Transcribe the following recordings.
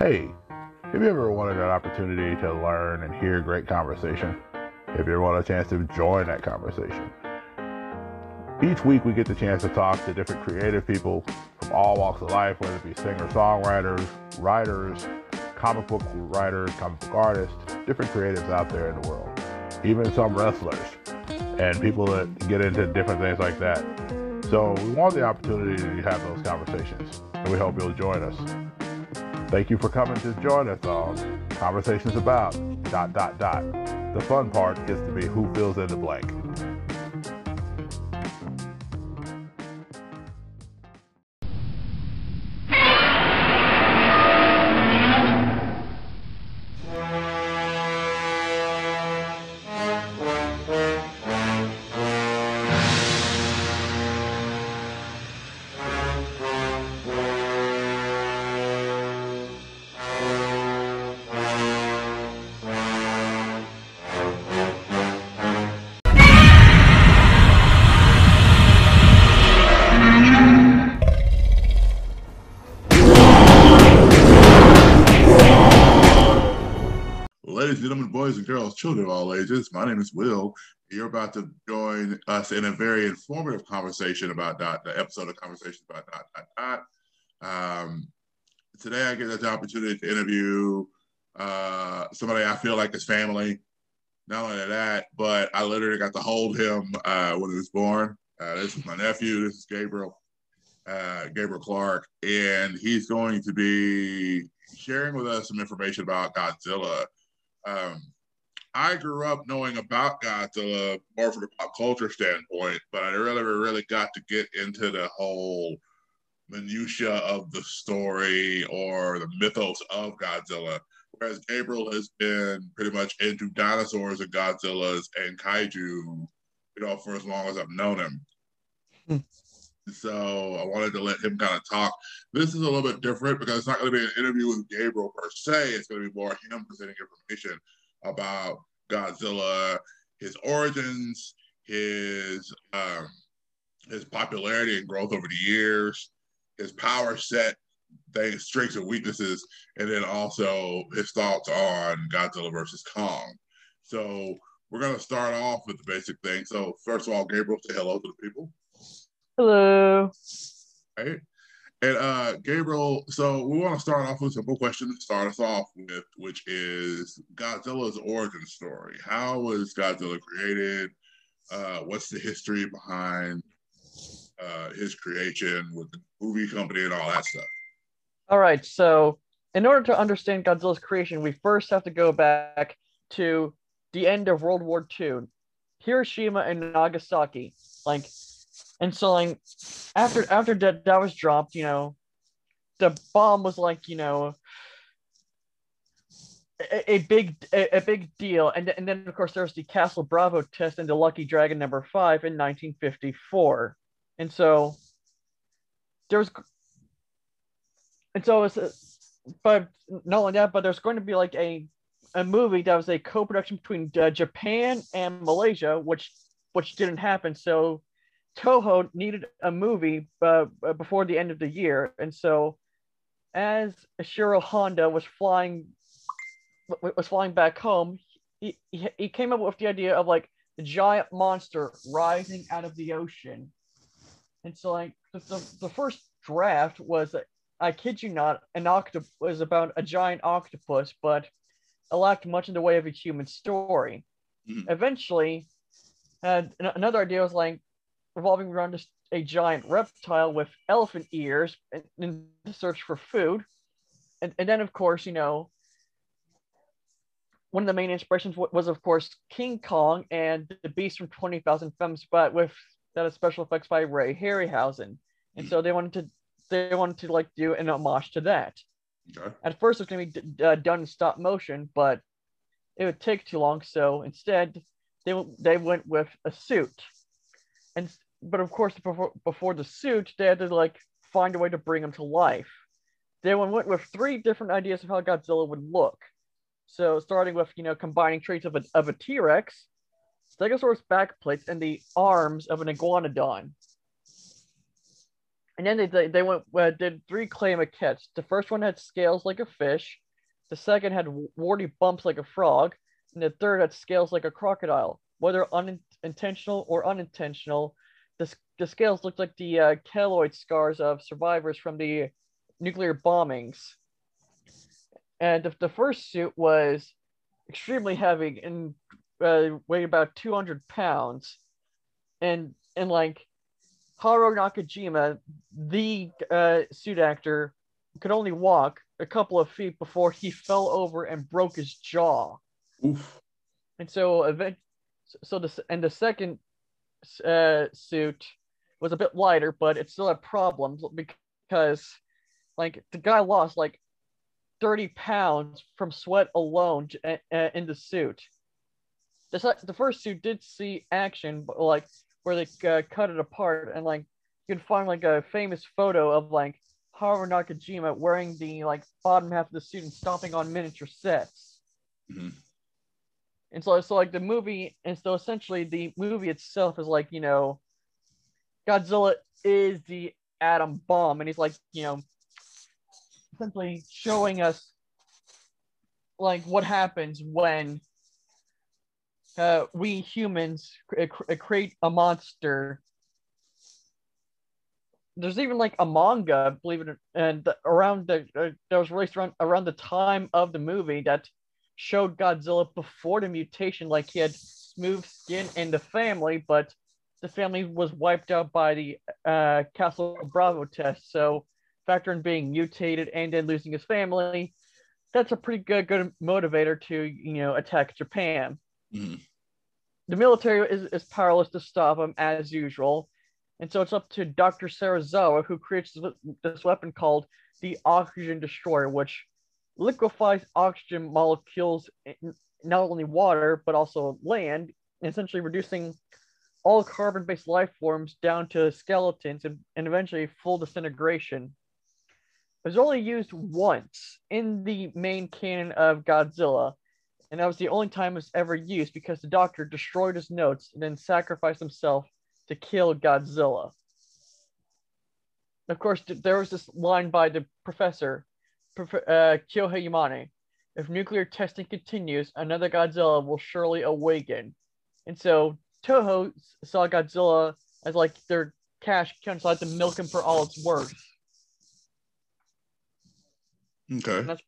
Hey, have you ever wanted an opportunity to learn and hear great conversation? If you ever wanted a chance to join that conversation? Each week we get the chance to talk to different creative people from all walks of life, whether it be singer-songwriters, writers, comic book writers, comic book artists, different creatives out there in the world, even some wrestlers and people that get into different things like that. So we want the opportunity to have those conversations, and we hope you'll join us. Thank you for coming to join us on Conversations About dot dot dot. The fun part gets to be who fills in the blank. Children of all ages, my name is Will. You're about to join us in a very informative conversation about dot, the episode of Conversations about dot dot dot. Um, today, I get the opportunity to interview uh, somebody I feel like is family. Not only that, but I literally got to hold him uh, when he was born. Uh, this is my nephew. This is Gabriel, uh, Gabriel Clark, and he's going to be sharing with us some information about Godzilla. Um, I grew up knowing about Godzilla more from a pop culture standpoint, but I really, really got to get into the whole minutia of the story or the mythos of Godzilla. Whereas Gabriel has been pretty much into dinosaurs and Godzillas and kaiju, you know, for as long as I've known him. Hmm. So I wanted to let him kind of talk. This is a little bit different because it's not going to be an interview with Gabriel per se. It's going to be more him presenting information about Godzilla, his origins, his um, his popularity and growth over the years, his power set, things, strengths and weaknesses, and then also his thoughts on Godzilla versus Kong. So we're going to start off with the basic thing. So first of all, Gabriel, say hello to the people. Hello. right? And uh, Gabriel, so we want to start off with a simple question to start us off with, which is Godzilla's origin story. How was Godzilla created? Uh, what's the history behind uh, his creation with the movie company and all that stuff? All right. So, in order to understand Godzilla's creation, we first have to go back to the end of World War II, Hiroshima and Nagasaki. Like, and so like after after that that was dropped, you know, the bomb was like you know a, a big a, a big deal, and and then of course there's the Castle Bravo test and the Lucky Dragon number five in 1954, and so there's and so it's but not only that, but there's going to be like a a movie that was a co-production between uh, Japan and Malaysia, which which didn't happen. So Toho needed a movie uh, before the end of the year, and so as Ishiro Honda was flying was flying back home, he, he, he came up with the idea of like a giant monster rising out of the ocean, and so like the, the, first draft was I kid you not, an octopus was about a giant octopus, but it lacked much in the way of a human story. Mhm. Eventually, had another idea was like revolving around just a giant reptile with elephant ears in, in the search for food. And, and then, of course, you know, one of the main inspirations wa- was, of course, King Kong and the Beast from 20,000 Fathoms, but with that is special effects by Ray Harryhausen. And so they wanted to they wanted to like do an homage to that. Okay. At first, it was going to be d- uh, done in stop motion, but it would take too long. So instead, they w- they went with a suit, and but of course, before before the suit, they had to like find a way to bring him to life. They went with three different ideas of how Godzilla would look. So starting with you know combining traits of a of a T Rex, Stegosaurus back plates, and the arms of an iguanodon. And then they they, went uh, did three clay maquettes. The first one had scales like a fish. The second had warty bumps like a frog, and the third had scales like a crocodile. Whether unintentional or unintentional, the, the scales looked like the uh, keloid scars of survivors from the nuclear bombings. And the, the first suit was extremely heavy and uh, weighed about 200 pounds. And, and like Haruo Nakajima, the uh, suit actor, could only walk a couple of feet before he fell over and broke his jaw. Oof. And so, event, so the and the second uh, suit was a bit lighter, but it still had problems because, like, the guy lost like 30 pounds from sweat alone in the suit. The, the first suit did see action, but like where they uh, cut it apart, and like you can find like a famous photo of like Haruo Nakajima wearing the like bottom half of the suit and stomping on miniature sets. Mm-hmm. And so, so like the movie, and so essentially the movie itself is like you know, Godzilla is the atom bomb, and he's like you know, simply showing us like what happens when uh, we humans create a monster. There's even like a manga, believe it, and around the uh, that was released around around the time of the movie that showed Godzilla before the mutation, like he had smooth skin and the family, but the family was wiped out by the uh, Castle Bravo test. So, factor in being mutated and then losing his family, that's a pretty good good motivator to you know attack Japan. Mm. The military is, is powerless to stop him as usual, and so it's up to Dr. Serizawa who creates this weapon called the Oxygen Destroyer, which liquefies oxygen molecules not only water but also land, essentially reducing all carbon based life forms down to skeletons and, and eventually full disintegration. It was only used once in the main canon of Godzilla, and that was the only time it was ever used because the doctor destroyed his notes and then sacrificed himself to kill Godzilla. Of course, there was this line by the professor uh, Kyohei Yamane. If nuclear testing continues, another Godzilla will surely awaken. And so Toho saw Godzilla as like their cash cow, so I had to milk him for all it's worth. Okay. And that's,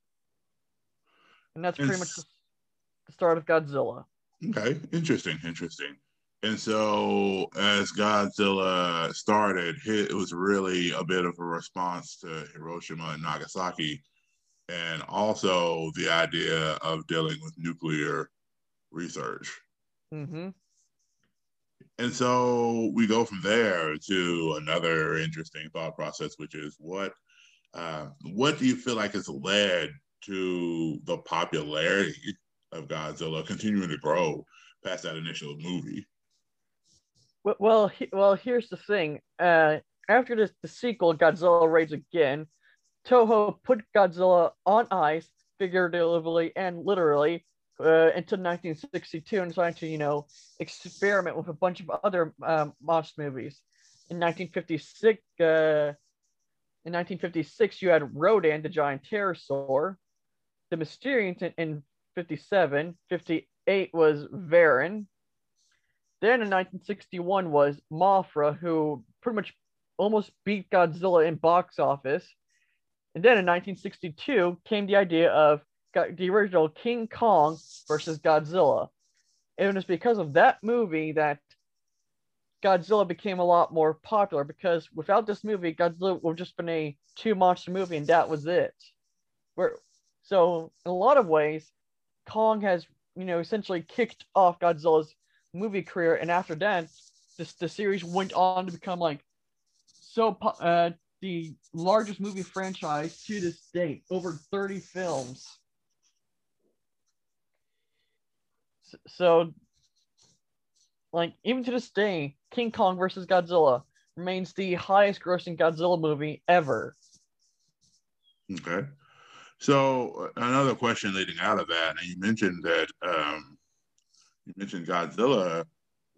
and that's pretty much the start of Godzilla. Okay, interesting, interesting. And so, as Godzilla started, it was really a bit of a response to Hiroshima and Nagasaki and also the idea of dealing with nuclear research. Mm-hmm. And so we go from there to another interesting thought process, which is what uh, what do you feel like has led to the popularity of Godzilla continuing to grow past that initial movie? Well, well, well here's the thing. Uh, after this, the sequel, Godzilla Raids Again, Toho put Godzilla on ice, figuratively and literally, uh, until 1962 and decided to, you know, experiment with a bunch of other um, monster movies. In 1956, uh, in 1956, you had Rodan, the giant pterosaur. The Mysterians in, in 57. 58 was Varan. Then in 1961 was Mothra, who pretty much almost beat Godzilla in box office. And then in 1962 came the idea of the original King Kong versus Godzilla. And it was because of that movie that Godzilla became a lot more popular because without this movie, Godzilla would have just been a two monster movie and that was it. Where so in a lot of ways, Kong has, you know, essentially kicked off Godzilla's movie career, and after that, this the series went on to become like so uh, the largest movie franchise to this date, over 30 films. So, like, even to this day, King Kong versus Godzilla remains the highest grossing Godzilla movie ever. Okay. So, another question leading out of that, and you mentioned that um, you mentioned Godzilla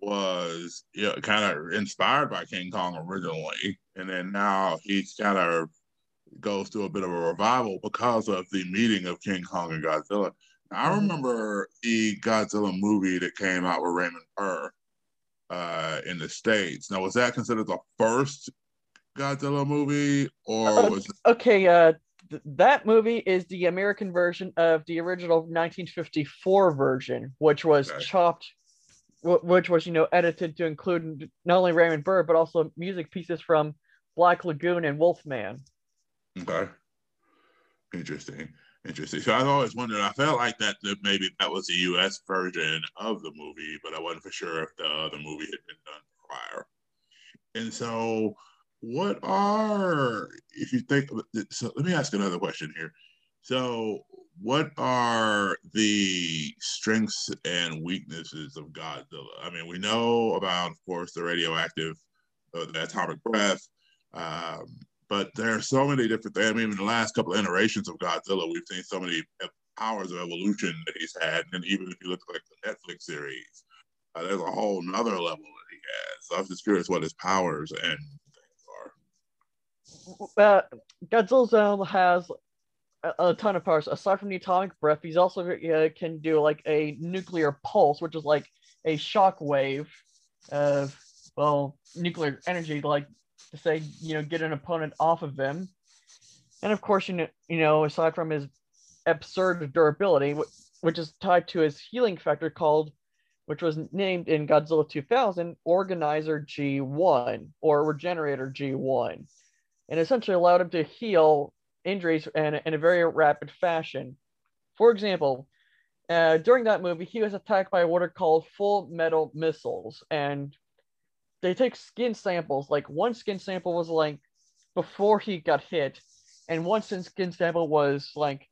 was you know, kind of inspired by King Kong originally, and then now he's kind of goes through a bit of a revival because of the meeting of King Kong and Godzilla. Now, I mm-hmm. remember the Godzilla movie that came out with Raymond Burr uh, in the states. Now, was that considered the first Godzilla movie, or uh, was it- okay? Uh, th- that movie is the American version of the original 1954 version, which was okay. chopped which was you know edited to include not only Raymond Burr but also music pieces from Black Lagoon and Wolfman. Okay, interesting, interesting. So I've always wondered. I felt like that, that maybe that was the U.S. version of the movie, but I wasn't for sure if the other movie had been done prior. And so, what are if you think? So let me ask another question here. So, what are the strengths and weaknesses of Godzilla? I mean, we know about, of course, the radioactive, uh, the atomic breath, um, but there are so many different things. I mean, in the last couple of iterations of Godzilla, we've seen so many powers of evolution that he's had, and even if you look at like the Netflix series, uh, there's a whole nother level that he has. So I'm just curious what his powers and things are. Uh, Godzilla has a ton of powers. Aside from the atomic breath, he's also uh, can do like a nuclear pulse, which is like a shock wave of well nuclear energy, like to say you know get an opponent off of him. And of course, you know, you know aside from his absurd durability, which is tied to his healing factor called, which was named in Godzilla 2000, Organizer G1 or Regenerator G1, and essentially allowed him to heal injuries in, in a very rapid fashion. For example, uh, during that movie, he was attacked by what are called full metal missiles, and they take skin samples. Like one skin sample was like before he got hit, and one skin sample was like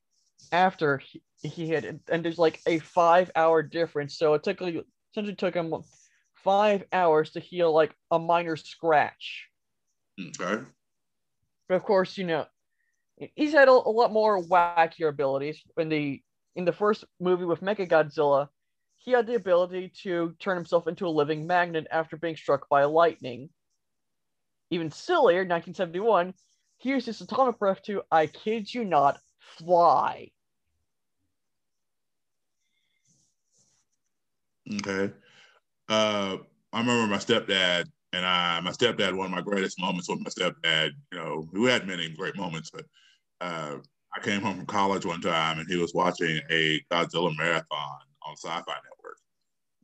after he, he hit, and there's like a five-hour difference. So it took like, essentially took him five hours to heal like a minor scratch. Okay. But of course, you know, he's had a, a lot more wackier abilities. In the in the first movie with Mechagodzilla, he had the ability to turn himself into a living magnet after being struck by lightning. Even sillier, 1971, he used his atomic breath to, I kid you not, fly. Okay. Uh, I remember my stepdad and I, my stepdad, one of my greatest moments with my stepdad, you know, we had many great moments, but uh, I came home from college one time and he was watching a Godzilla marathon on Sci-Fi Network,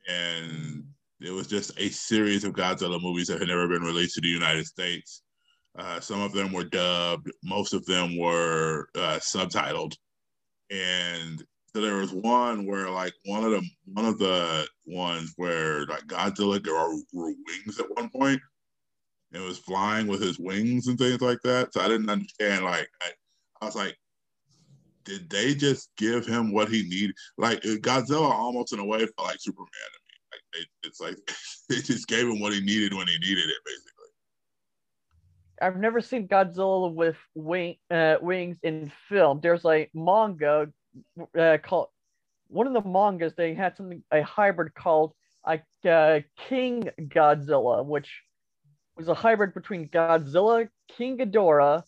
and it was just a series of Godzilla movies that had never been released to the United States. Uh, some of them were dubbed, most of them were uh, subtitled, and so there was one where like one of the one of the ones where like Godzilla grew, grew wings at one point and was flying with his wings and things like that. So I didn't understand like I, I was like, did they just give him what he needed? Like Godzilla almost in a way felt like Superman to me. Like it's like they just gave him what he needed when he needed it, basically. I've never seen Godzilla with wing, uh, wings in film. There's a manga uh, called one of the mangas. They had something a hybrid called uh, King Godzilla, which was a hybrid between Godzilla, King Ghidorah,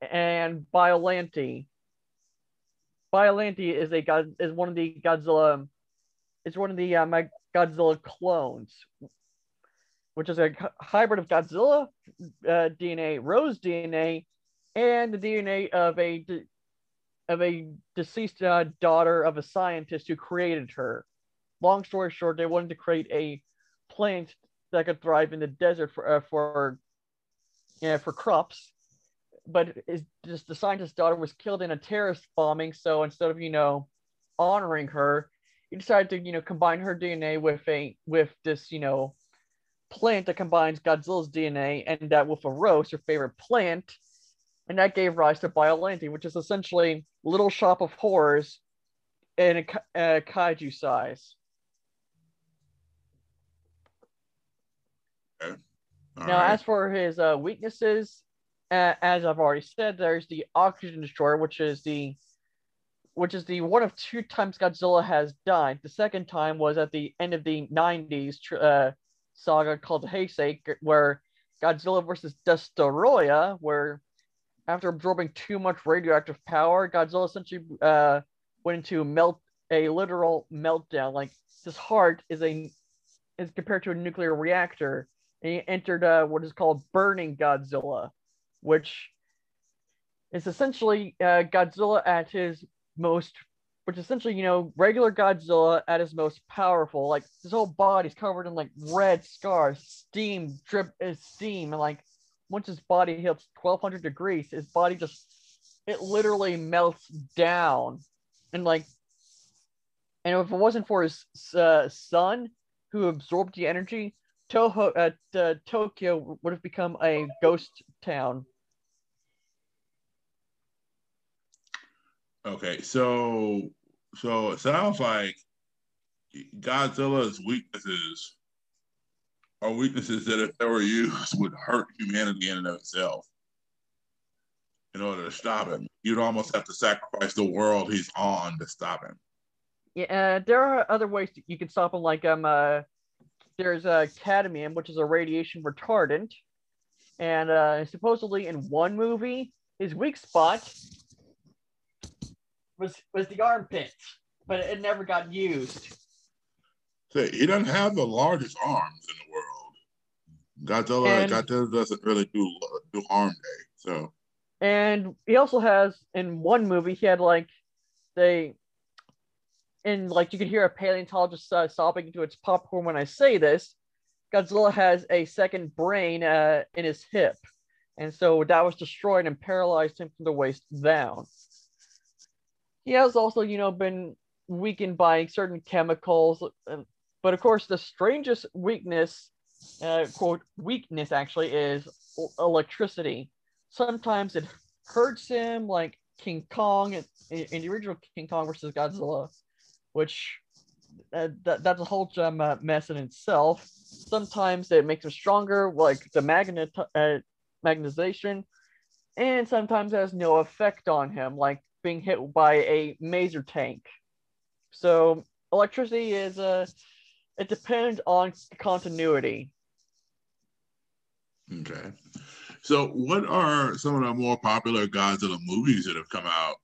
and Biollante. Biollante is a god is one of the Godzilla is one of the uh, my Godzilla clones, which is a hybrid of Godzilla uh, DNA, Rose DNA, and the DNA of a of a deceased uh, daughter of a scientist who created her. Long story short, they wanted to create a plant that could thrive in the desert for uh, for yeah, for crops but is just the scientist's daughter was killed in a terrorist bombing. So instead of you know honoring her, he decided to you know combine her DNA with a with this you know plant that combines Godzilla's DNA and that with a rose, her favorite plant, and that gave rise to Biollante, which is essentially Little Shop of Horrors in a, a kaiju size. Okay. now, right. as for his uh, weaknesses, as I've already said, there's the oxygen destroyer, which is the which is the one of two times Godzilla has died. The second time was at the end of the 90s uh, saga called Heisei, where Godzilla versus Destoroyah, where after absorbing too much radioactive power, Godzilla essentially uh, went into melt a literal meltdown. Like his heart is a is compared to a nuclear reactor, and he entered uh, what is called burning Godzilla, which is essentially uh, Godzilla at his most, which essentially you know regular Godzilla at his most powerful. Like his whole body's covered in like red scars, steam drip, is uh, steam, and like once his body hits 1200 degrees, his body just it literally melts down, and like, and if it wasn't for his uh, son who absorbed the energy, Toho at uh, Tokyo would have become a ghost town. Okay, so so it sounds like Godzilla's weaknesses are weaknesses that if they were used would hurt humanity in and of itself. In order to stop him, you'd almost have to sacrifice the world he's on to stop him. Yeah, uh, there are other ways you can stop him. Like um, uh, there's uh, cadmium, which is a radiation retardant, and uh, supposedly in one movie, his weak spot was was the armpit, but it never got used. Say he doesn't have the largest arms in the world. Godzilla, and, Godzilla doesn't really do do arm day, so. And he also has in one movie he had like they, and like you could hear a paleontologist uh, sobbing into its popcorn when I say this. Godzilla has a second brain uh, in his hip, and so that was destroyed and paralyzed him from the waist down he has also, you know, been weakened by certain chemicals. But of course, the strangest weakness, uh, quote, weakness actually is electricity. Sometimes it hurts him, like King Kong in, in the original King Kong versus Godzilla, which uh, that, that's a whole gem uh, mess in itself. Sometimes it makes him stronger, like the magnet uh, magnetization, and sometimes has no effect on him, like being hit by a maser tank. So electricity is a uh, it depends on continuity. Okay. So what are some of the more popular Godzilla movies that have come out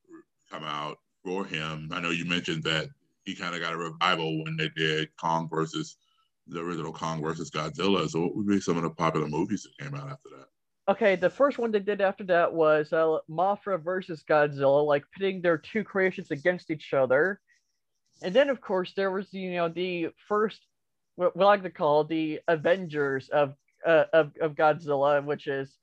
come out for him? I know you mentioned that he kind of got a revival when they did Kong versus the original Kong versus Godzilla. So what would be some of the popular movies that came out after that? okay, the first one they did after that was uh, Mothra versus Godzilla, like pitting their two creations against each other. And then, of course, there was you know the first what we like to call the Avengers of uh, of, of Godzilla, which is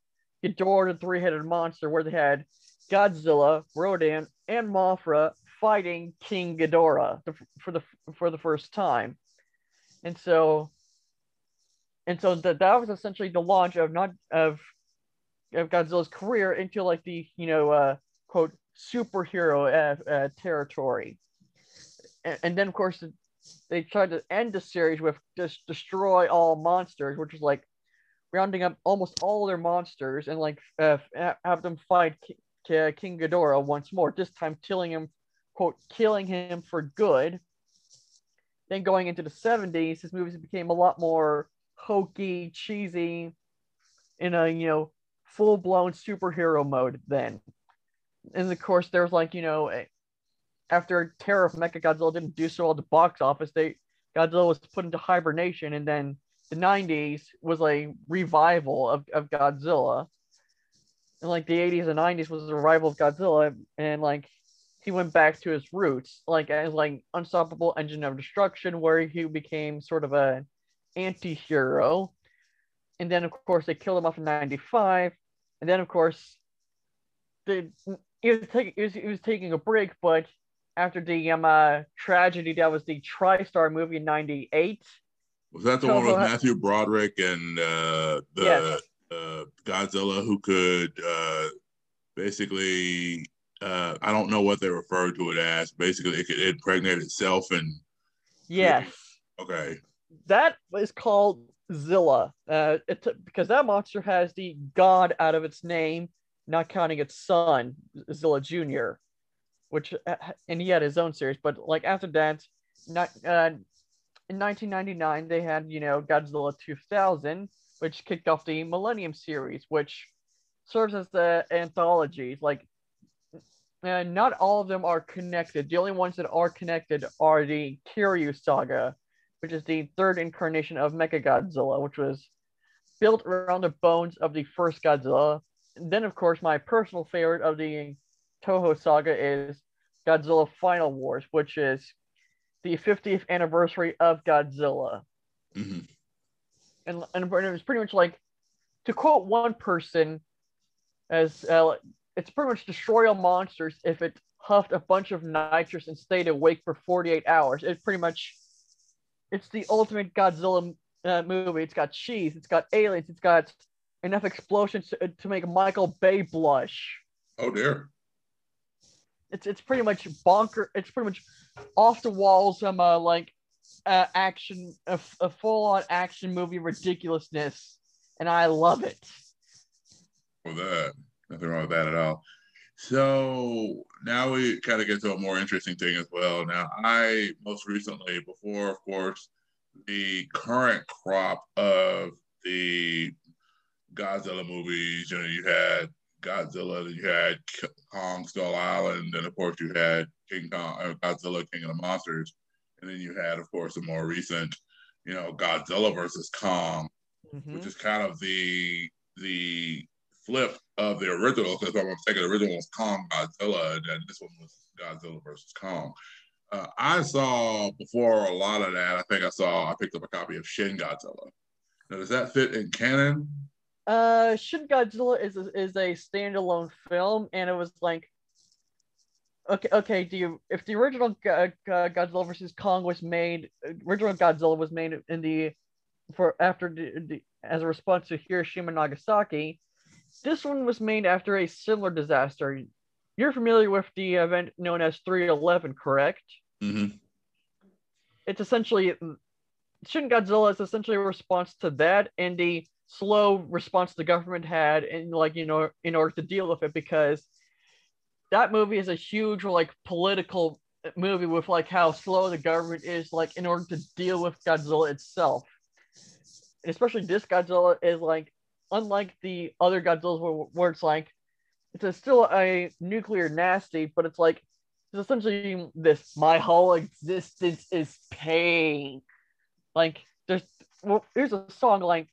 Ghidorah, the three-headed monster, where they had Godzilla, Rodan, and Mothra fighting King Ghidorah for the for the first time. And so and so that that was essentially the launch of not of of Godzilla's career into like the you know uh, quote superhero uh, uh, territory, and, and, then of course they tried to end the series with just destroy all monsters, which is like rounding up almost all their monsters and like uh, have them fight K- King Ghidorah once more. This time killing him, quote killing him for good. Then going into the 70s, his movies became a lot more hokey, cheesy, in a you know full blown superhero mode then. And of course, there's like, you know, eh, after Terror of Mechagodzilla didn't do so well at the box office, they Godzilla was put into hibernation, and then the 90s was a revival of, of Godzilla. And like the 80s and 90s was a revival of Godzilla, and like he went back to his roots, like as like unstoppable engine of destruction, where he became sort of a anti-hero. And then of course they killed him off in 95 and then, of course, the he was, take, he was, he was taking a break, but after the um, uh, tragedy that was the TriStar movie in '98. Was that the one with Matthew Broderick and uh, the yes. uh, Godzilla who could uh, basically? Uh, I don't know what they referred to it as. Basically, it could impregnate itself and. Yes. Okay. That is called Zilla, uh, it, because that monster has the god out of its name, not counting its son, Zilla Jr., which uh, and he had his own series. But like after that, not uh, in 1999 they had you know Godzilla 2000, which kicked off the Millennium series, which serves as the anthology. Like, uh, not all of them are connected. The only ones that are connected are the Kiryu saga, which is the third incarnation of Mechagodzilla, which was built around the bones of the first Godzilla. And then, of course, my personal favorite of the Toho saga is Godzilla Final Wars, which is the 50th anniversary of Godzilla. Mm-hmm. And, and it was pretty much like, to quote one person, as uh, it's pretty much destroy all monsters if it huffed a bunch of nitrous and stayed awake for 48 hours. It's pretty much, it's the ultimate Godzilla uh, movie. It's got cheese, it's got aliens, it's got enough explosions to, to make Michael Bay blush. Oh dear. It's it's pretty much bonker. It's pretty much off the walls. Um, uh, like uh, action, a, a full on action movie ridiculousness, and I love it. For that, nothing wrong with that at all. So now we kind of get to a more interesting thing as well. Now, I most recently, before of course, the current crop of the Godzilla movies, you know, you had Godzilla, then you had Kong Skull Island, and of course you had King Kong, uh, Godzilla King of the Monsters, and then you had, of course, the more recent, you know, Godzilla versus Kong, Mhm. which is kind of the the flip of the original. Because I'm thinking the original was Kong Godzilla, and this one was Godzilla versus Kong. Uh, I saw before a lot of that. I think I saw. I picked up a copy of Shin Godzilla. Now, does that fit in canon? Uh, Shin Godzilla is a, is a standalone film, and it was like, okay, okay. Do you if the original Go- Godzilla versus Kong was made, original Godzilla was made in the for after the, the as a response to Hiroshima and Nagasaki, this one was made after a similar disaster. You're familiar with the event known as 311, correct? Mm-hmm. it's essentially Shin Godzilla is essentially a response to that and the slow response the government had in like you know in order to deal with it because that movie is a huge like political movie with like how slow the government is like in order to deal with Godzilla itself. And especially this Godzilla is like unlike the other Godzillas where, where it's like it's a, still a nuclear nasty, but it's like it's essentially this my whole existence is pain. Like there's well, here's a song like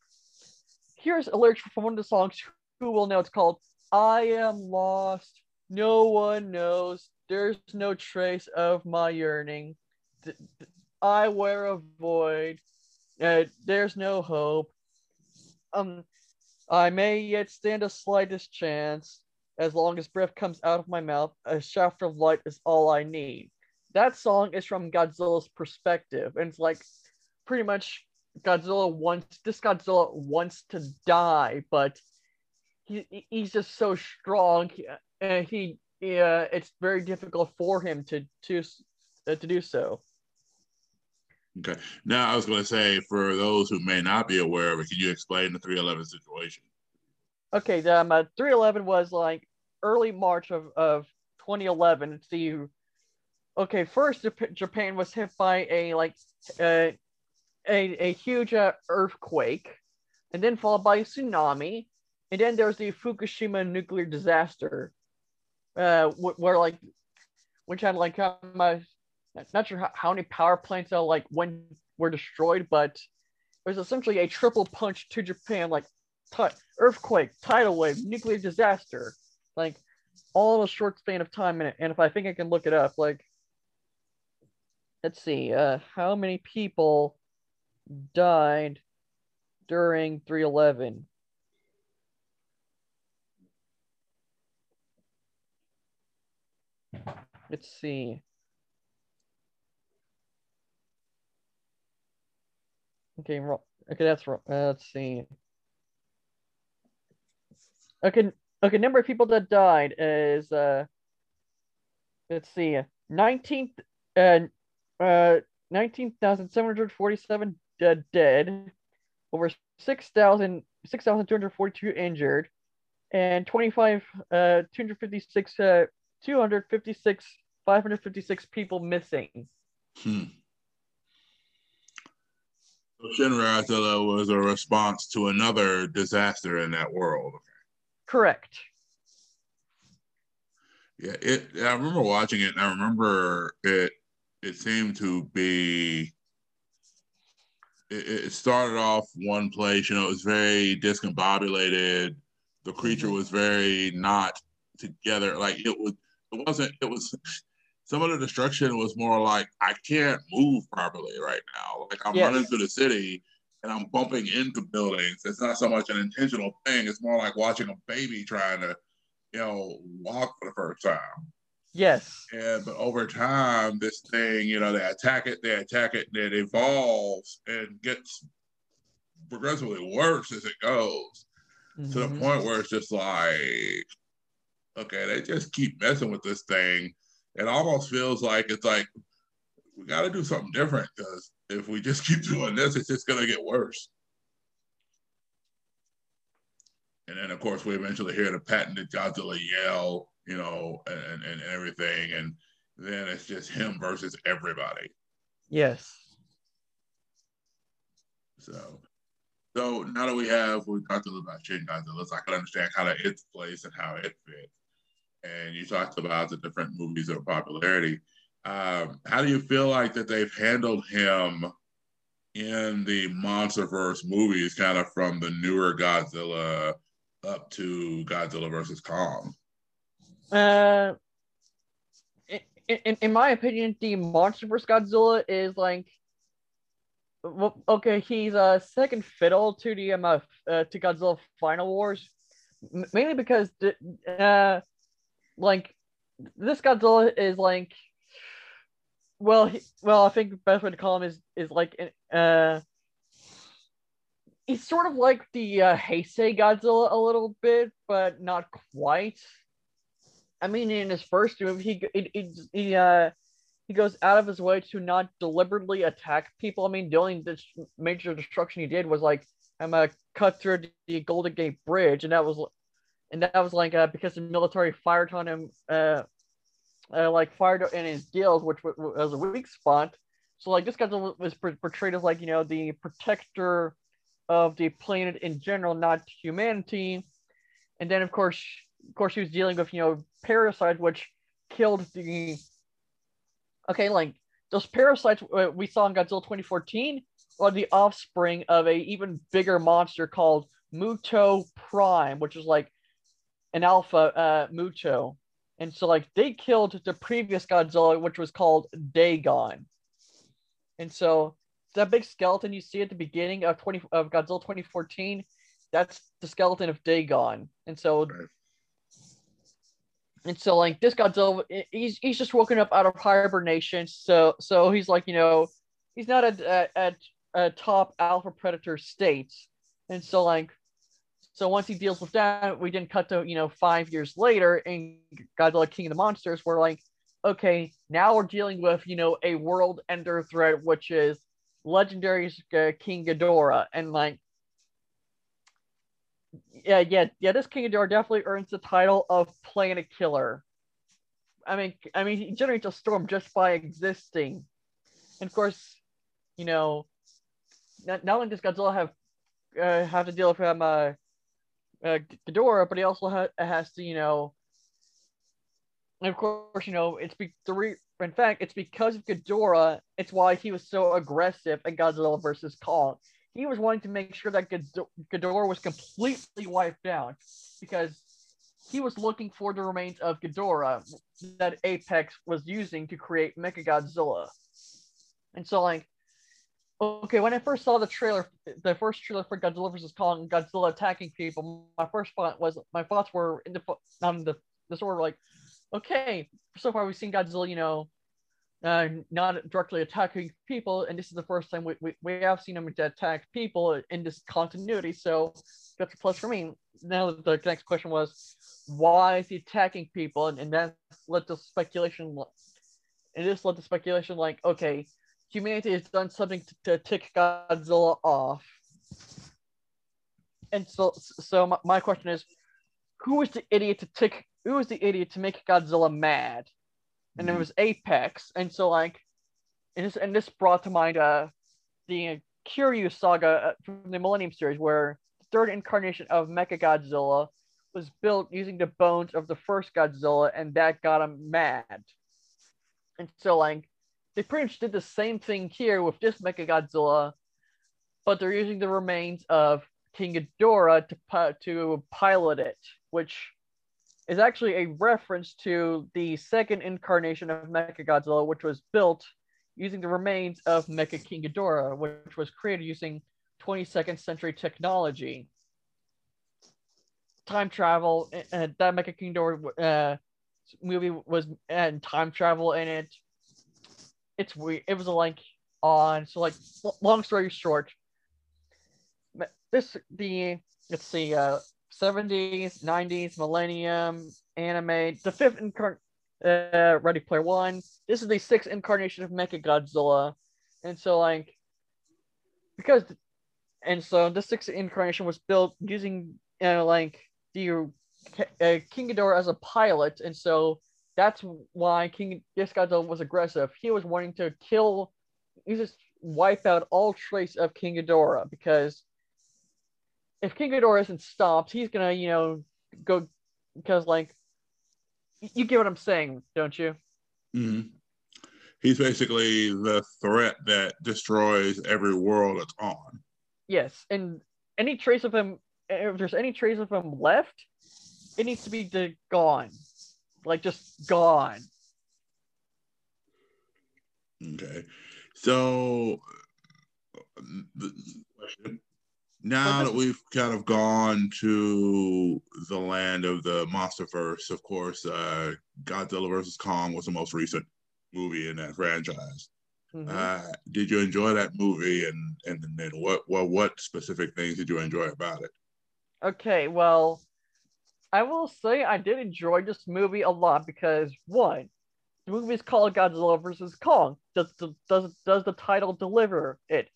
here's a lyric from one of the songs who will know? It's called i am lost. No one knows. There's no trace of my yearning. I wear a void. Uh, there's no hope. Um i may yet stand a slightest chance as long as breath comes out of my mouth, a shaft of light is all I need. That song is from Godzilla's perspective, and it's like pretty much Godzilla wants this Godzilla wants to die, but he he's just so strong, and he yeah, it's very difficult for him to to uh, to do so. Okay. Now I was going to say for those who may not be aware of it, can you explain the 311 situation? Okay, um, uh, 311 was like early March of, of 2011. It's the okay. First, Japan was hit by a like uh, a a huge uh, earthquake, and then followed by a tsunami, and then there's the Fukushima nuclear disaster, uh, wh- where like which had like um, uh, not sure how, how many power plants are like when were destroyed, but it was essentially a triple punch to Japan, like ti- earthquake, tidal wave, nuclear disaster, like all in a short span of time. And, and if I think I can look it up, like, let's see, uh, how many people died during 311? Let's see. Okay, ro- okay, that's wrong. Uh, let's see. Okay, okay, number of people that died is uh let's see, 19 uh uh 19,747 dead, dead, over 6,000 6,242 injured, and 25 uh 256 uh 256 556 people missing. Hmm. So Shin Godzilla was a response to another disaster in that world. Correct. Yeah, it. I remember watching it, and I remember it. It seemed to be. It, it started off one place. You know, it was very discombobulated. The creature Mhm. was very not together. Like it was. It wasn't. It was. Some of the destruction was more like I can't move properly right now. Like I'm Yes. running through the city and I'm bumping into buildings. It's not so much an intentional thing. It's more like watching a baby trying to, you know, walk for the first time. Yes. And but over time, this thing, you know, they attack it, they attack it, and it evolves and gets progressively worse as it goes to the Mhm. point where it's just like, okay, they just keep messing with this thing. It almost feels like it's like we got to do something different because if we just keep doing this, it's just gonna get worse. And then, of course, we eventually hear the patented Godzilla yell, you know, and, and, and everything. And then it's just him versus everybody. Yes. So, so now that we have, we talked a little bit about Shin Godzilla, so I can understand kind of its place and how it fits. And you talked about the different movies of popularity. Um, how do you feel like that they've handled him in the MonsterVerse movies, kind of from the newer Godzilla up to Godzilla versus Kong? Uh, in, in, my opinion, the MonsterVerse Godzilla is like, well, okay, he's a uh, second fiddle to the um, uh, to Godzilla Final Wars, mainly because the, uh, like this Godzilla is like, well, he, well, I think the best way to call him is is like, uh, he's sort of like the uh, Heisei Godzilla a little bit, but not quite. I mean, in his first movie, he he, he, he uh he goes out of his way to not deliberately attack people. I mean, the only major destruction he did was like I'm gonna cut through the Golden Gate Bridge, and that was and that was like uh, because the military fired on him, uh, uh like fired in his gills, which was, was a weak spot. So like this guy was portrayed as like you know the protector of the planet in general, not humanity. And then of course, of course, he was dealing with you know parasites, which killed the. Okay, like those parasites uh, we saw in Godzilla 2014 are the offspring of a even bigger monster called Muto Prime, which is like an alpha uh, Muto. And so like they killed the previous Godzilla, which was called Dagon. And so that big skeleton you see at the beginning of 20 of Godzilla 2014, that's the skeleton of Dagon. And so Right. and so like this Godzilla, he's he's just woken up out of hibernation. So so he's like you know, he's not at at, at a top alpha predator state. And so like, so once he deals with that, we didn't cut to you know five years later in Godzilla King of the Monsters. We're like, okay, now we're dealing with you know a world ender threat, which is legendary uh, King Ghidorah, and like yeah, yeah, yeah. This King Ghidorah definitely earns the title of Planet Killer. I mean, I mean, he generates a storm just by existing, and of course, you know, not, not only does Godzilla have uh, have to deal with him, uh, uh, Ghidorah, but he also ha- has to, you know, and of course, you know, it's be the re- in fact, it's because of Ghidorah. It's why he was so aggressive in Godzilla versus Kong he was wanting to make sure that Ghidorah was completely wiped out because he was looking for the remains of Ghidorah that Apex was using to create Mechagodzilla. And so, like, okay, when I first saw the trailer, the first trailer for Godzilla vs. Kong, Godzilla attacking people, my first thought was, my thoughts were in the, um, the, sort of like, okay, so far we've seen Godzilla, you know, uh, not directly attacking people, and this is the first time we, we, we have seen him attack people in this continuity, so that's a plus for me. Now the next question was, why is he attacking people? And, and that led to speculation. It just led to speculation like, okay, humanity has done something to, to tick Godzilla off. And so, so my, my question is, who is the idiot to tick? Who is the idiot to make Godzilla mad? and it Mhm. was Apex, and so like, and this and this brought to mind uh the Kiryu saga uh, from the Millennium series, where the third incarnation of Mechagodzilla was built using the bones of the first Godzilla, and that got him mad. And so like, they pretty much did the same thing here with this Mechagodzilla, but they're using the remains of King Ghidorah to to pilot it, which is actually a reference to the second incarnation of Mechagodzilla, which was built using the remains of Mecha King Ghidorah, which was created using 22nd century technology. Time travel, uh, that Mecha King Ghidorah uh, movie was and time travel in it. It's weird. It was like on so like long story short, this the let's see uh 70s 90s millennium anime the fifth incarn uh ready player one. This is the sixth incarnation of mecha godzilla. And so like because and so the sixth incarnation was built using you know like the uh, king Ghidorah as a pilot. And so that's why king this was aggressive he was wanting to kill he just wipe out all trace of king Ghidorah because if King Ghidorah isn't stopped, he's gonna, you know, go because like you get what I'm saying, don't you? Mm-hmm. He's basically the threat that destroys every world it's on. Yes, and any trace of him, if there's any trace of him left, it needs to be de- gone, like just gone. Okay. So, the question. Now that we've kind of gone to the land of the MonsterVerse, of course, uh, Godzilla vs. Kong was the most recent movie in that franchise. Mhm. Uh, did you enjoy that movie, and and then what what what specific things did you enjoy about it? Okay, well, I will say I did enjoy this movie a lot because one, the movie is called Godzilla vs. Kong. Does the does does the title deliver it?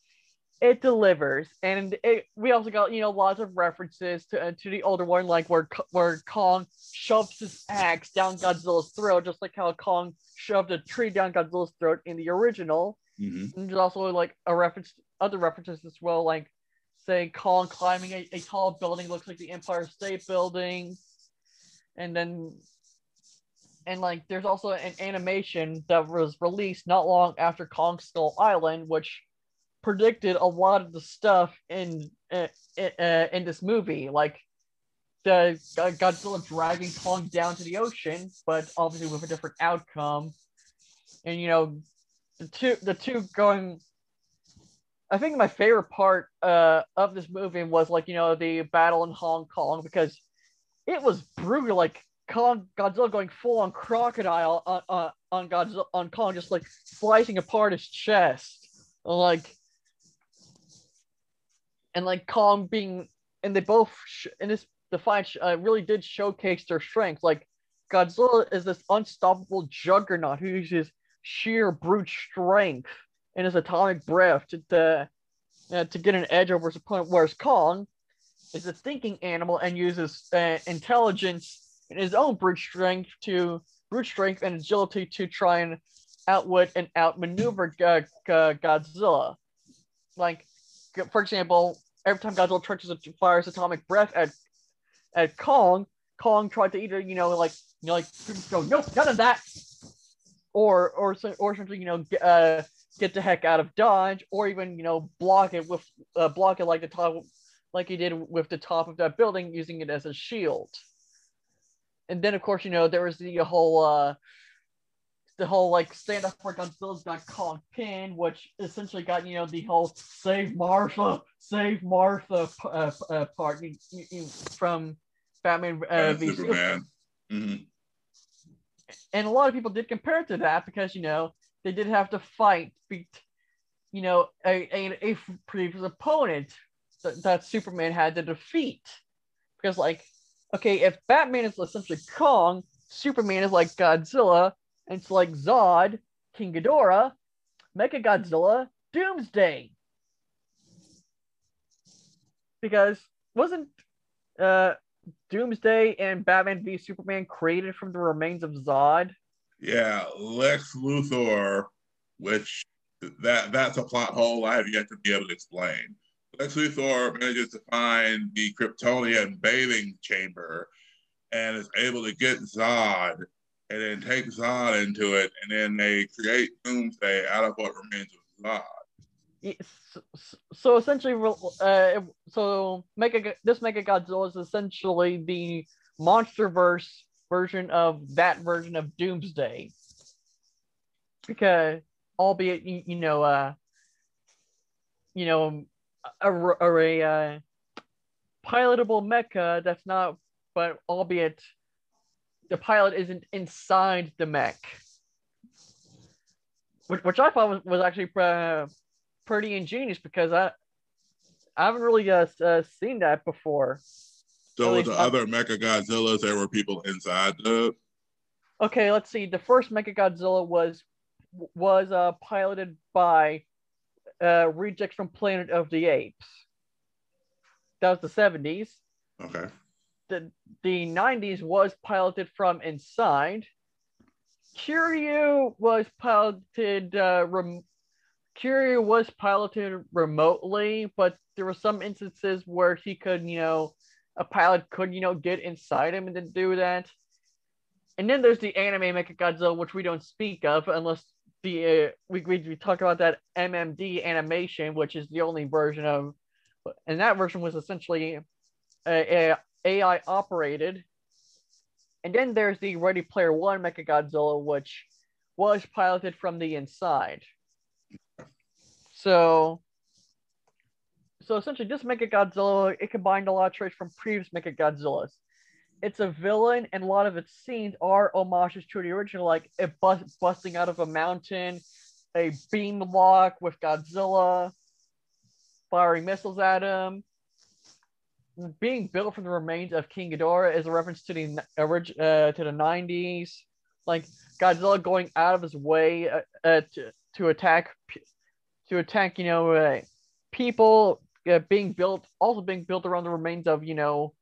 It delivers, and it, we also got you know lots of references to uh, to the older one, like where where Kong shoves his axe down Godzilla's throat, just like how Kong shoved a tree down Godzilla's throat in the original. hmm And there's also like a reference, other references as well, like say Kong climbing a, a tall building looks like the Empire State Building, and then and like there's also an animation that was released not long after Kong Skull Island, which predicted a lot of the stuff in uh, uh, in this movie, like the uh, Godzilla dragging Kong down to the ocean, but obviously with a different outcome, and you know the two the two going I think my favorite part uh, of this movie was like you know the battle in Hong Kong because it was brutal like Kong Godzilla going full on crocodile on on, on Godzilla on Kong just like slicing apart his chest. Like and like Kong being and they both sh- in this the fight uh, really did showcase their strength. Like Godzilla is this unstoppable juggernaut who uses sheer brute strength and his atomic breath to to, uh, to get an edge over his opponent. Whereas Kong is a thinking animal and uses uh, intelligence and his own brute strength to brute strength and agility to try and outwit and outmaneuver uh, Godzilla. Like, for example, every time Godzilla tries to fire his atomic breath at at Kong, Kong tried to either you know like you know like go nope none of that, or or or something you know get, uh, get the heck out of dodge, or even you know block it with uh, block it like the top like he did with the top of that building using it as a shield. And then of course you know there was the whole uh the whole like stand up for Kong pin, which essentially got you know the whole save Martha, save Martha uh, uh, part from Batman uh, v Superman. hmm and a lot of people did compare it to that because you know they did have to fight beat you know a, a, a previous opponent that, that superman had to defeat. Because like okay if batman is essentially kong superman is like godzilla and it's like zod king Ghidorah, mecha godzilla doomsday. Because wasn't uh Doomsday and Batman v Superman created from the remains of Zod? Yeah, Lex Luthor, which that that's a plot hole I have yet to be able to explain. Lex Luthor manages to find the Kryptonian bathing chamber and is able to get Zod and then take Zod into it, and then they create Doomsday out of what remains of Zod. So essentially, uh, so Mega this Mega Godzilla is essentially the MonsterVerse version of that version of Doomsday, because albeit you, you know, uh, you know, a, a, a uh, pilotable mecha that's not, but albeit the pilot isn't inside the mech, which, which I thought was, was actually uh, pretty ingenious because I I haven't really uh, uh, seen that before. So with the I, other Mecha Godzillas, there were people inside the. Okay, let's see. The first Mecha Godzilla was was uh, piloted by uh, rejects from Planet of the Apes. That was the seventies. Okay. The the nineties was piloted from inside. Kiryu was piloted uh, rem- Kiryu was piloted remotely, but there were some instances where he could, you know, a pilot could, you know, get inside him and then do that. And then there's the anime Mechagodzilla, which we don't speak of unless the uh, we, we we talked about that MMD animation, which is the only version of, and that version was essentially a, a AI operated. And then there's the Ready Player One Mechagodzilla, which was piloted from the inside. So, so essentially, this Mechagodzilla it combined a lot of traits from previous Mega Godzillas. It's a villain, and a lot of its scenes are homages to the original, like it bust, busting out of a mountain, a beam lock with Godzilla, firing missiles at him. Being built from the remains of King Ghidorah is a reference to the uh, to the 90s, like Godzilla going out of his way uh, uh, to, to attack to attack, you know, uh, people uh, being built, also being built around the remains of, you know,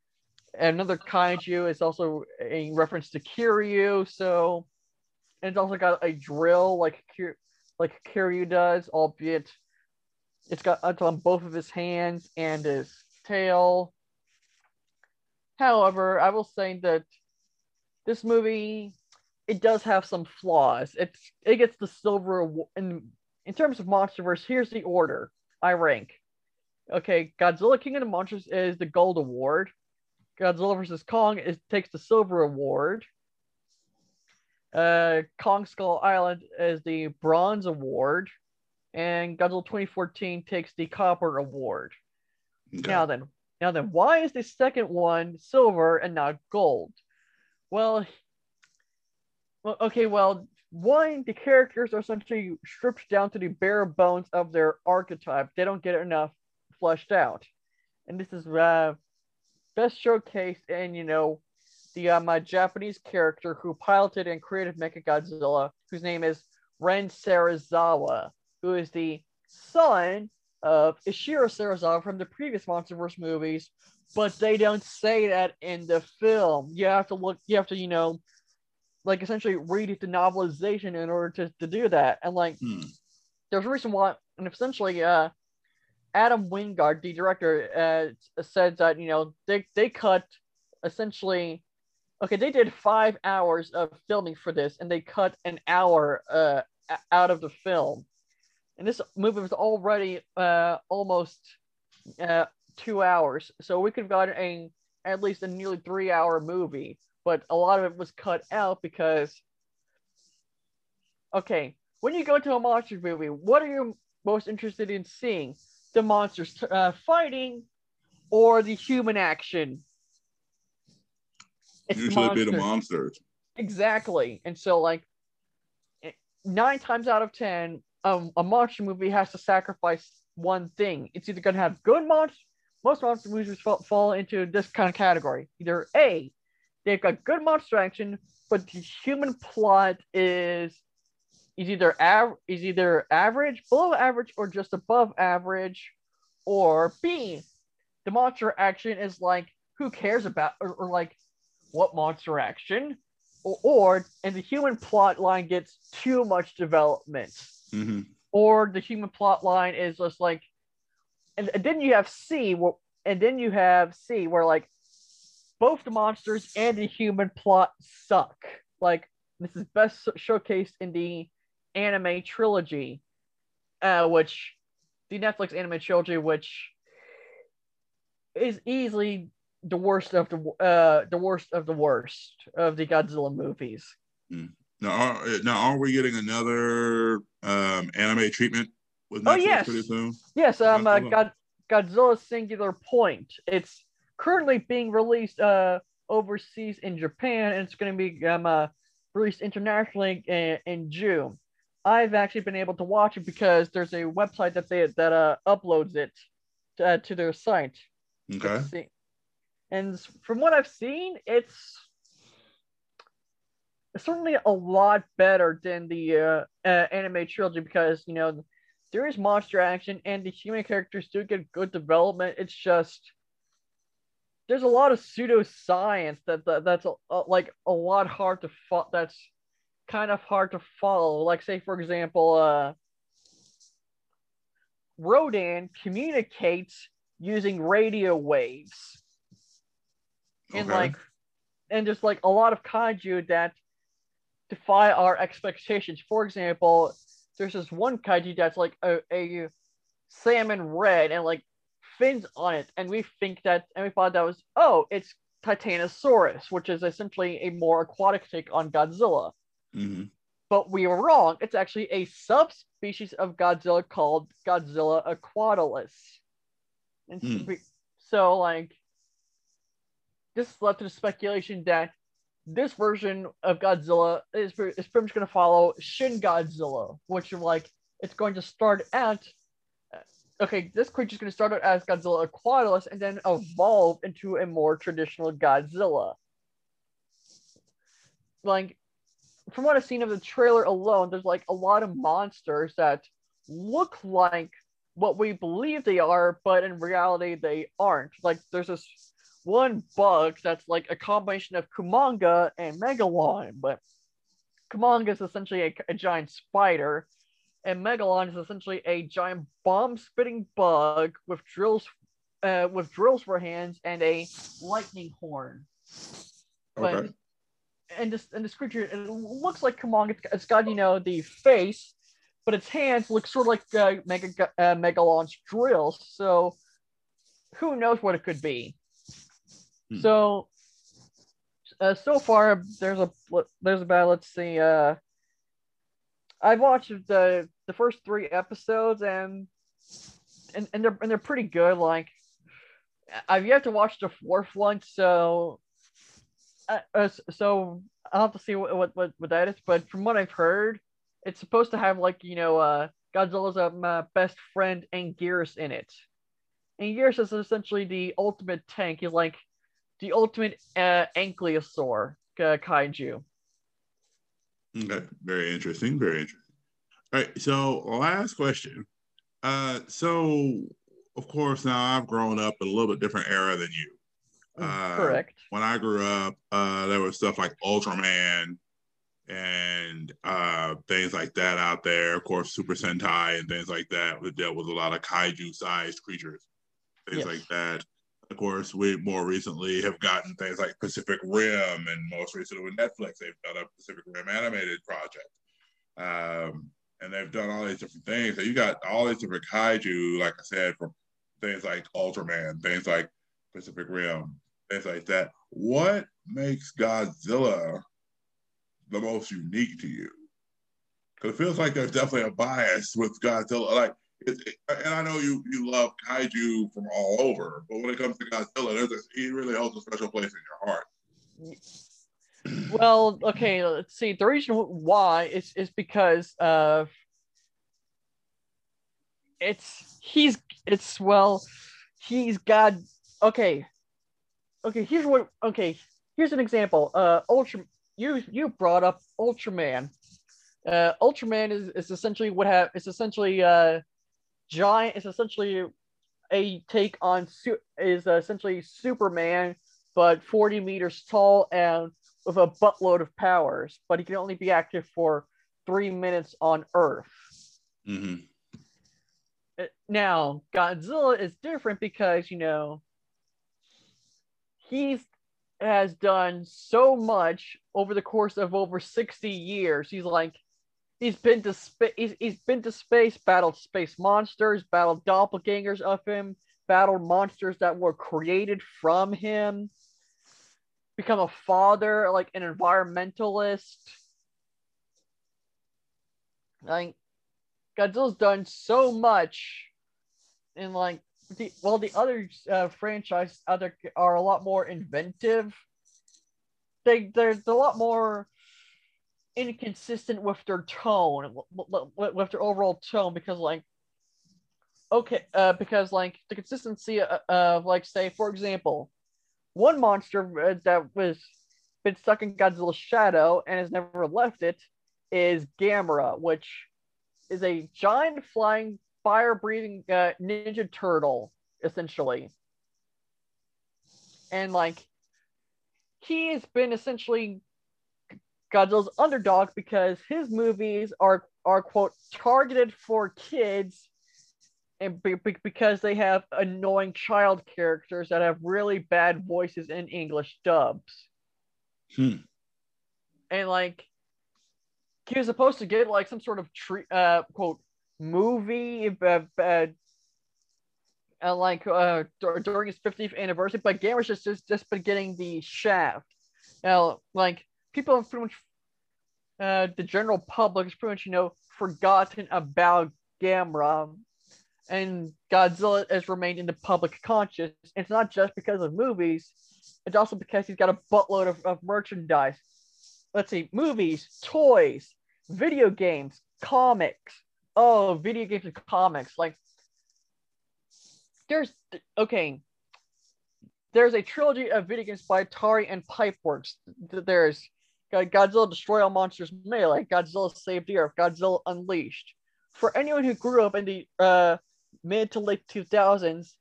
another kaiju. It's also a reference to Kiryu. So, and it's also got a drill like like Kiryu does, albeit it's got it's on both of his hands and his tail. However, I will say that this movie it does have some flaws. It's it gets the silver in in terms of MonsterVerse, here's the order I rank. Okay, Godzilla King of the Monsters is the gold award. Godzilla vs. Kong is takes the silver award. Uh, Kong Skull Island is the bronze award, and Godzilla 2014 takes the copper award. Okay. Now then, now then, why is the second one silver and not gold? Well, well, okay, well, one, the characters are essentially stripped down to the bare bones of their archetype. They don't get enough fleshed out. And this is uh, best showcased in, you know, the uh, my Japanese character who piloted and created Mechagodzilla, whose name is Ren Serizawa, who is the son of Ishiro Serizawa from the previous MonsterVerse movies, but they don't say that in the film. You have to look, you have to, you know, like essentially read the novelization in order to, to do that. And like hmm. there's a reason why and essentially uh Adam Wingard, the director, uh, said that you know they they cut essentially okay they did five hours of filming for this and they cut an hour uh, out of the film and this movie was already uh, almost uh, two hours so we could have gotten a at least a nearly three hour movie but a lot of it was cut out because okay when you go to a monster movie what are you most interested in seeing? The monsters uh, fighting or the human action? It's usually be the monsters. exactly. And so like nine times out of ten um, a monster movie has to sacrifice one thing. It's either going to have good monsters most monster movies fall, fall into this kind of category. Either a they've got good monster action, but the human plot is is either av- is either average, below average, or just above average, or B, the monster action is like who cares about or, or like what monster action? or, or and the human plot line gets too much development, hmm or the human plot line is just like, and, and then you have C, where, and then you have C, where like both the monsters and the human plot suck. Like this is best showcased in the anime trilogy, uh, which the Netflix anime trilogy, which is easily the worst of the uh the worst of the worst of the Godzilla movies. Now, are, now, are we getting another um, anime treatment with Oh, Netflix yes. pretty soon? Yes, um, uh, God, Godzilla Singular Point. It's currently being released uh overseas in Japan, and it's going to be um uh, released internationally in, in June. I've actually been able to watch it because there's a website that they that uh uploads it to, uh, to their site. Okay. And from what I've seen, it's certainly a lot better than the uh, uh, anime trilogy because you know there is monster action and the human characters do get good development. It's just there's a lot of pseudoscience that, that that's a, a- like a lot hard to fo- that's kind of hard to follow. Like say for example, uh, Rodan communicates using radio waves and Okay. like and just like a lot of kaiju that defy our expectations. For example, there's this one kaiju that's like a, a salmon red and like fins on it, and we think that and we thought that was oh, it's Titanosaurus, which is essentially a more aquatic take on Godzilla. Mhm. But we were wrong. It's actually a subspecies of Godzilla called Godzilla aquatilis. And so Hmm. so like this led to the speculation that this version of Godzilla is, is pretty much going to follow Shin Godzilla, which like it's going to start out. Okay, this creature is going to start out as Godzilla Aquatilis and then evolve into a more traditional Godzilla. Like, from what I've seen of the trailer alone, there's like a lot of monsters that look like what we believe they are, but in reality they aren't. Like, there's this one bug that's like a combination of Kumonga and Megalon, but Kumonga is essentially a, a giant spider, and Megalon is essentially a giant bomb-spitting bug with drills, uh, with drills for hands and a lightning horn. But Okay. and this and this creature it looks like Kumonga. It's, it's got you know the face, but its hands look sort of like uh, Mega uh, Megalon's drills. So who knows what it could be? Hmm. So uh, so far there's a there's about let's see. Uh, I've watched the the first three episodes and and and they're and they're pretty good. Like I've yet to watch the fourth one, so uh, uh, so I'll have to see what, what what what that is. But from what I've heard, it's supposed to have like you know uh Godzilla's um, uh, best friend Anguirus in it. Anguirus is essentially the ultimate tank. He's like the ultimate uh, ankylosaur uh, kaiju. Okay. Very interesting. Very interesting. All right. So, last question. Uh, so, of course, now I've grown up in a little bit different era than you. Uh, Correct. When I grew up, uh, there was stuff like Ultraman and uh, things like that out there. Of course, Super Sentai and things like that. We dealt with a lot of kaiju-sized creatures, things Yes. like that. Of course, we more recently have gotten things like Pacific Rim, and most recently with Netflix, they've done a Pacific Rim animated project. Um, and they've done all these different things. So you got all these different kaiju, like I said, from things like Ultraman, things like Pacific Rim, things like that. What makes Godzilla the most unique to you? Because it feels like there's definitely a bias with Godzilla. Like, it, and I know you you love kaiju from all over, but when it comes to Godzilla, there's a, he really holds a special place in your heart. Well, okay, let's see. The reason why is is because of it's he's it's well he's got okay okay here's what okay here's an example uh ultra you you brought up ultraman uh ultraman is, is essentially what have it's essentially uh giant is essentially a take on is essentially superman but 40 meters tall and with a buttload of powers, but he can only be active for three minutes on Earth. hmm Uh, Now, Godzilla is different because, you know, he has done so much over the course of over 60 years. He's like, he's been to space, he's, he's been to space, battled space monsters, battled doppelgangers of him, battled monsters that were created from him, become a father, like an environmentalist. Like, Godzilla's done so much, and like the well, the other uh, franchise other are a lot more inventive. They they're, they're a lot more inconsistent with their tone, with, their overall tone, because like okay, uh, because like the consistency of, of like say for example, one monster uh, that was been stuck in Godzilla's shadow and has never left it is Gamera, which is a giant flying fire breathing uh, ninja turtle essentially. And like he has been essentially godzilla's underdog because his movies are are quote targeted for kids and be- be- because they have annoying child characters that have really bad voices in english dubs Hmm. and like he was supposed to get like some sort of tre- uh quote movie uh, uh, uh, like uh dur- during his 50th anniversary but Gamera's just, just just been getting the shaft now like people have pretty much uh the general public has pretty much you know forgotten about Gamera and Godzilla has remained in the public conscious. It's not just because of movies it's also because he's got a buttload of, of merchandise. Let's see movies toys video games comics. Oh video games and comics like there's okay. There's a trilogy of video games by atari and pipeworks. There's godzilla destroy all monsters melee godzilla save the earth godzilla unleashed. For anyone who grew up in the uh, mid to late 2000s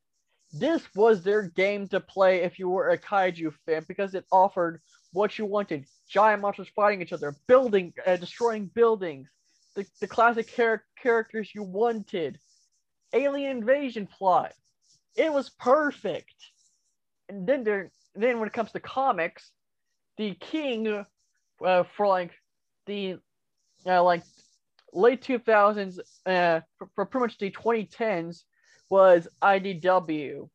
this was their game to play if you were a kaiju fan because it offered what you wanted. Giant monsters fighting each other building uh, destroying buildings the, the classic char- characters you wanted. Alien invasion plot. It was perfect. And then there then when it comes to comics the king uh, for like the uh, like late 2000s uh, for, for pretty much the 2010s was idw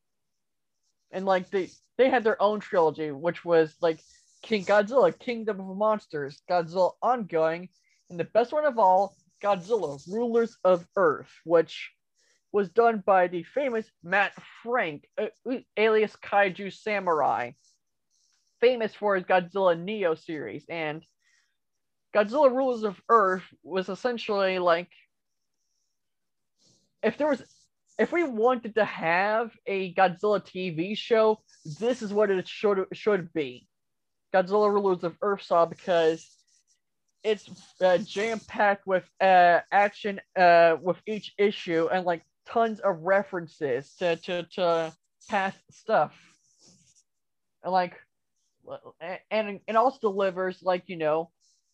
and like they they had their own trilogy which was like king godzilla kingdom of monsters godzilla ongoing and the best one of all godzilla rulers of earth which was done by the famous matt frank uh, alias kaiju samurai famous for his godzilla neo series and godzilla Rules of earth was essentially like if there was if we wanted to have a Godzilla TV show, this is what it should should be. Godzilla Rulers of Earth saw because it's uh, jam packed with uh, action uh, with each issue and like tons of references to to, to past stuff. And like and it also delivers like you know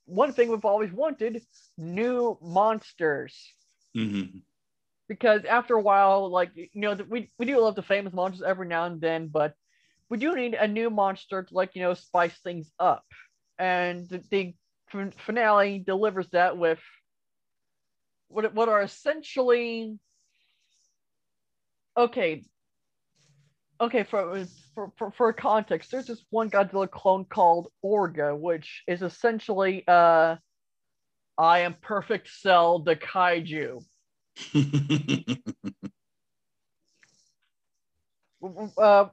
one thing we've always wanted new monsters hmm because after a while, like you know, we we do love the famous monsters every now and then, but we do need a new monster to like you know spice things up, and the, the finale delivers that with what what are essentially okay. Okay, for, for, for, for context, there's this one Godzilla clone called Orga, which is essentially uh, I am Perfect Cell the Kaiju. uh,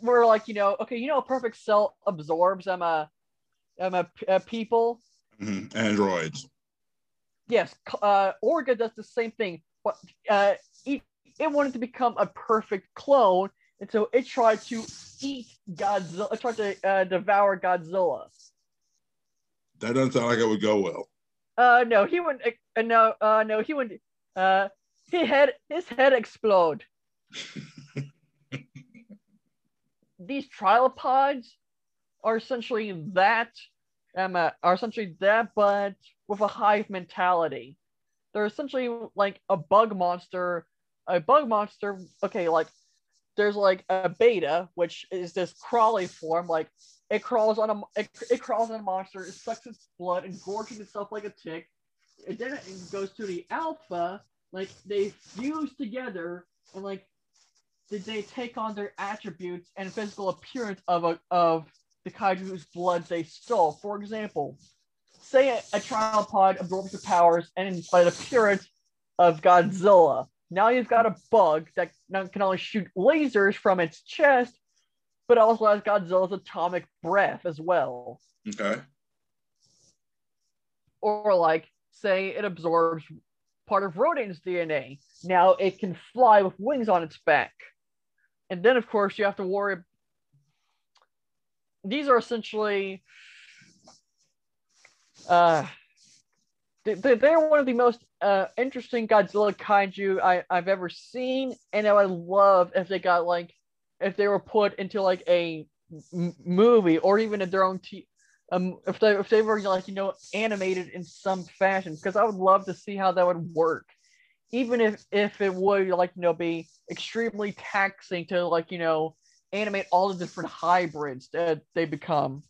we're like, you know, okay, you know, a perfect cell absorbs um, a, um, a, a people. Mhm. Androids. Yes, uh, Orga does the same thing, but uh, it, it wanted to become a perfect clone, and so it tried to eat Godzilla, it tried to uh, devour Godzilla. That doesn't sound like it would go well. Uh, no, he wouldn't. Uh, no, uh, no, he wouldn't. Uh, he had his head explode. These trilopods are essentially that, um, uh, are essentially that, but with a hive mentality. They're essentially like a bug monster. A bug monster. Okay, like there's like a beta, which is this crawly form. Like it crawls on a it, it crawls on a monster. It sucks its blood, and engorging itself like a tick. And then it goes to the alpha. Like they fuse together and like did they take on their attributes and physical appearance of a, of the kaiju whose blood they stole. For example, say a, a Trilopod absorbs the powers and by the appearance of Godzilla. Now you've got a bug that can only shoot lasers from its chest, but also has Godzilla's atomic breath as well. Okay. Or like, say it absorbs part of Rodan's DNA. Now it can fly with wings on its back. And then, of course, you have to worry. These are essentially. Uh, they're one of the most uh, interesting Godzilla kaiju I, I've ever seen, and I would love if they got like if they were put into like a m- movie or even in their own t- um if they if they were like you know animated in some fashion because I would love to see how that would work. Even if if it would like you know be extremely taxing to like you know animate all the different hybrids that they become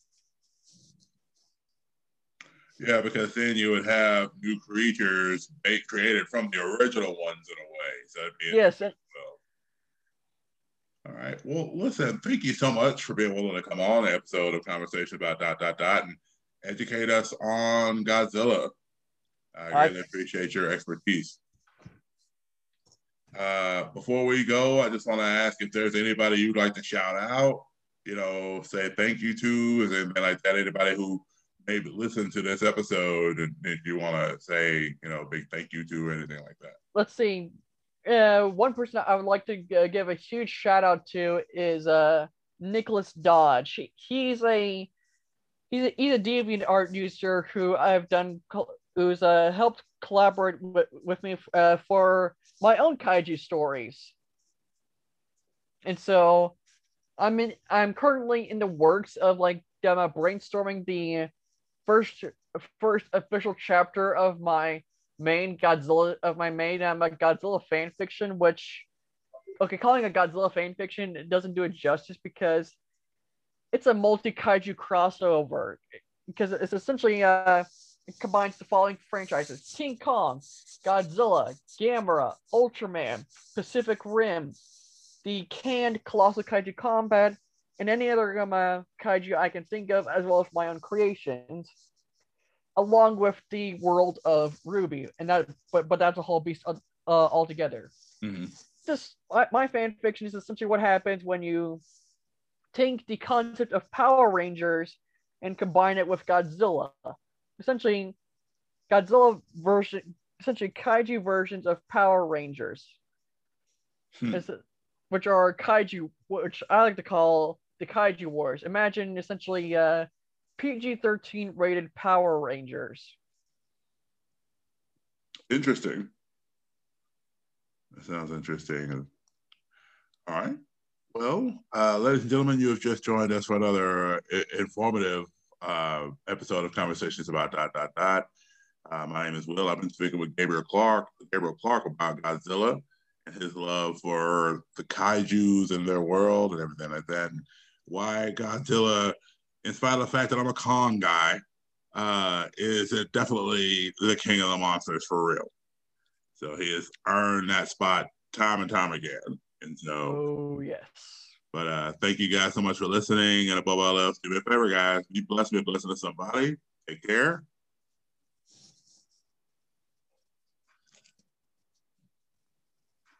yeah because then you would have new creatures made, created from the original ones in a way so yes and- well. all right well listen thank you so much for being willing to come on an episode of conversation about dot dot dot and educate us on godzilla i really appreciate your expertise uh, before we go, I just want to ask if there's anybody you'd like to shout out, you know, say thank you to, is anything like that? Anybody who maybe listen to this episode and if you want to say, you know, big thank you to or anything like that? Let's see. Uh, one person I would like to give a huge shout out to is uh, Nicholas Dodge. He's a he's a, he's a DeviantArt user who I've done who's uh, helped collaborate with, me uh, for my own kaiju stories. And so I'm in I'm currently in the works of like um, brainstorming the first first official chapter of my main Godzilla of my main um, Godzilla fan fiction, which okay, calling a Godzilla fan fiction doesn't do it justice because it's a multi kaiju crossover because it's essentially uh it combines the following franchises King Kong, Godzilla, Gamera, Ultraman, Pacific Rim, the canned Colossal Kaiju Combat, and any other um, uh, kaiju I can think of, as well as my own creations, along with the world of RWBY. And that, but, but that's a whole beast uh, altogether. Mm-hmm. This, my, my fan fiction is essentially what happens when you take the concept of Power Rangers and combine it with Godzilla essentially Godzilla version, essentially kaiju versions of Power Rangers, hmm. which are kaiju, which I like to call the kaiju wars. Imagine essentially uh, PG-13 rated Power Rangers. Interesting. That sounds interesting. All right. Well, uh, ladies and gentlemen, you have just joined us for another uh, informative uh, episode of Conversations about dot dot dot. Uh, my name is Will. I've been speaking with Gabriel Clark, Gabriel Clark about Godzilla and his love for the kaiju's and their world and everything like that, and why Godzilla, in spite of the fact that I'm a Kong guy, uh, is definitely the king of the monsters for real. So he has earned that spot time and time again. And so, oh yes. But uh, thank you guys so much for listening. And above all else, do me a favor, guys. Be blessed, be a blessing to somebody. Take care.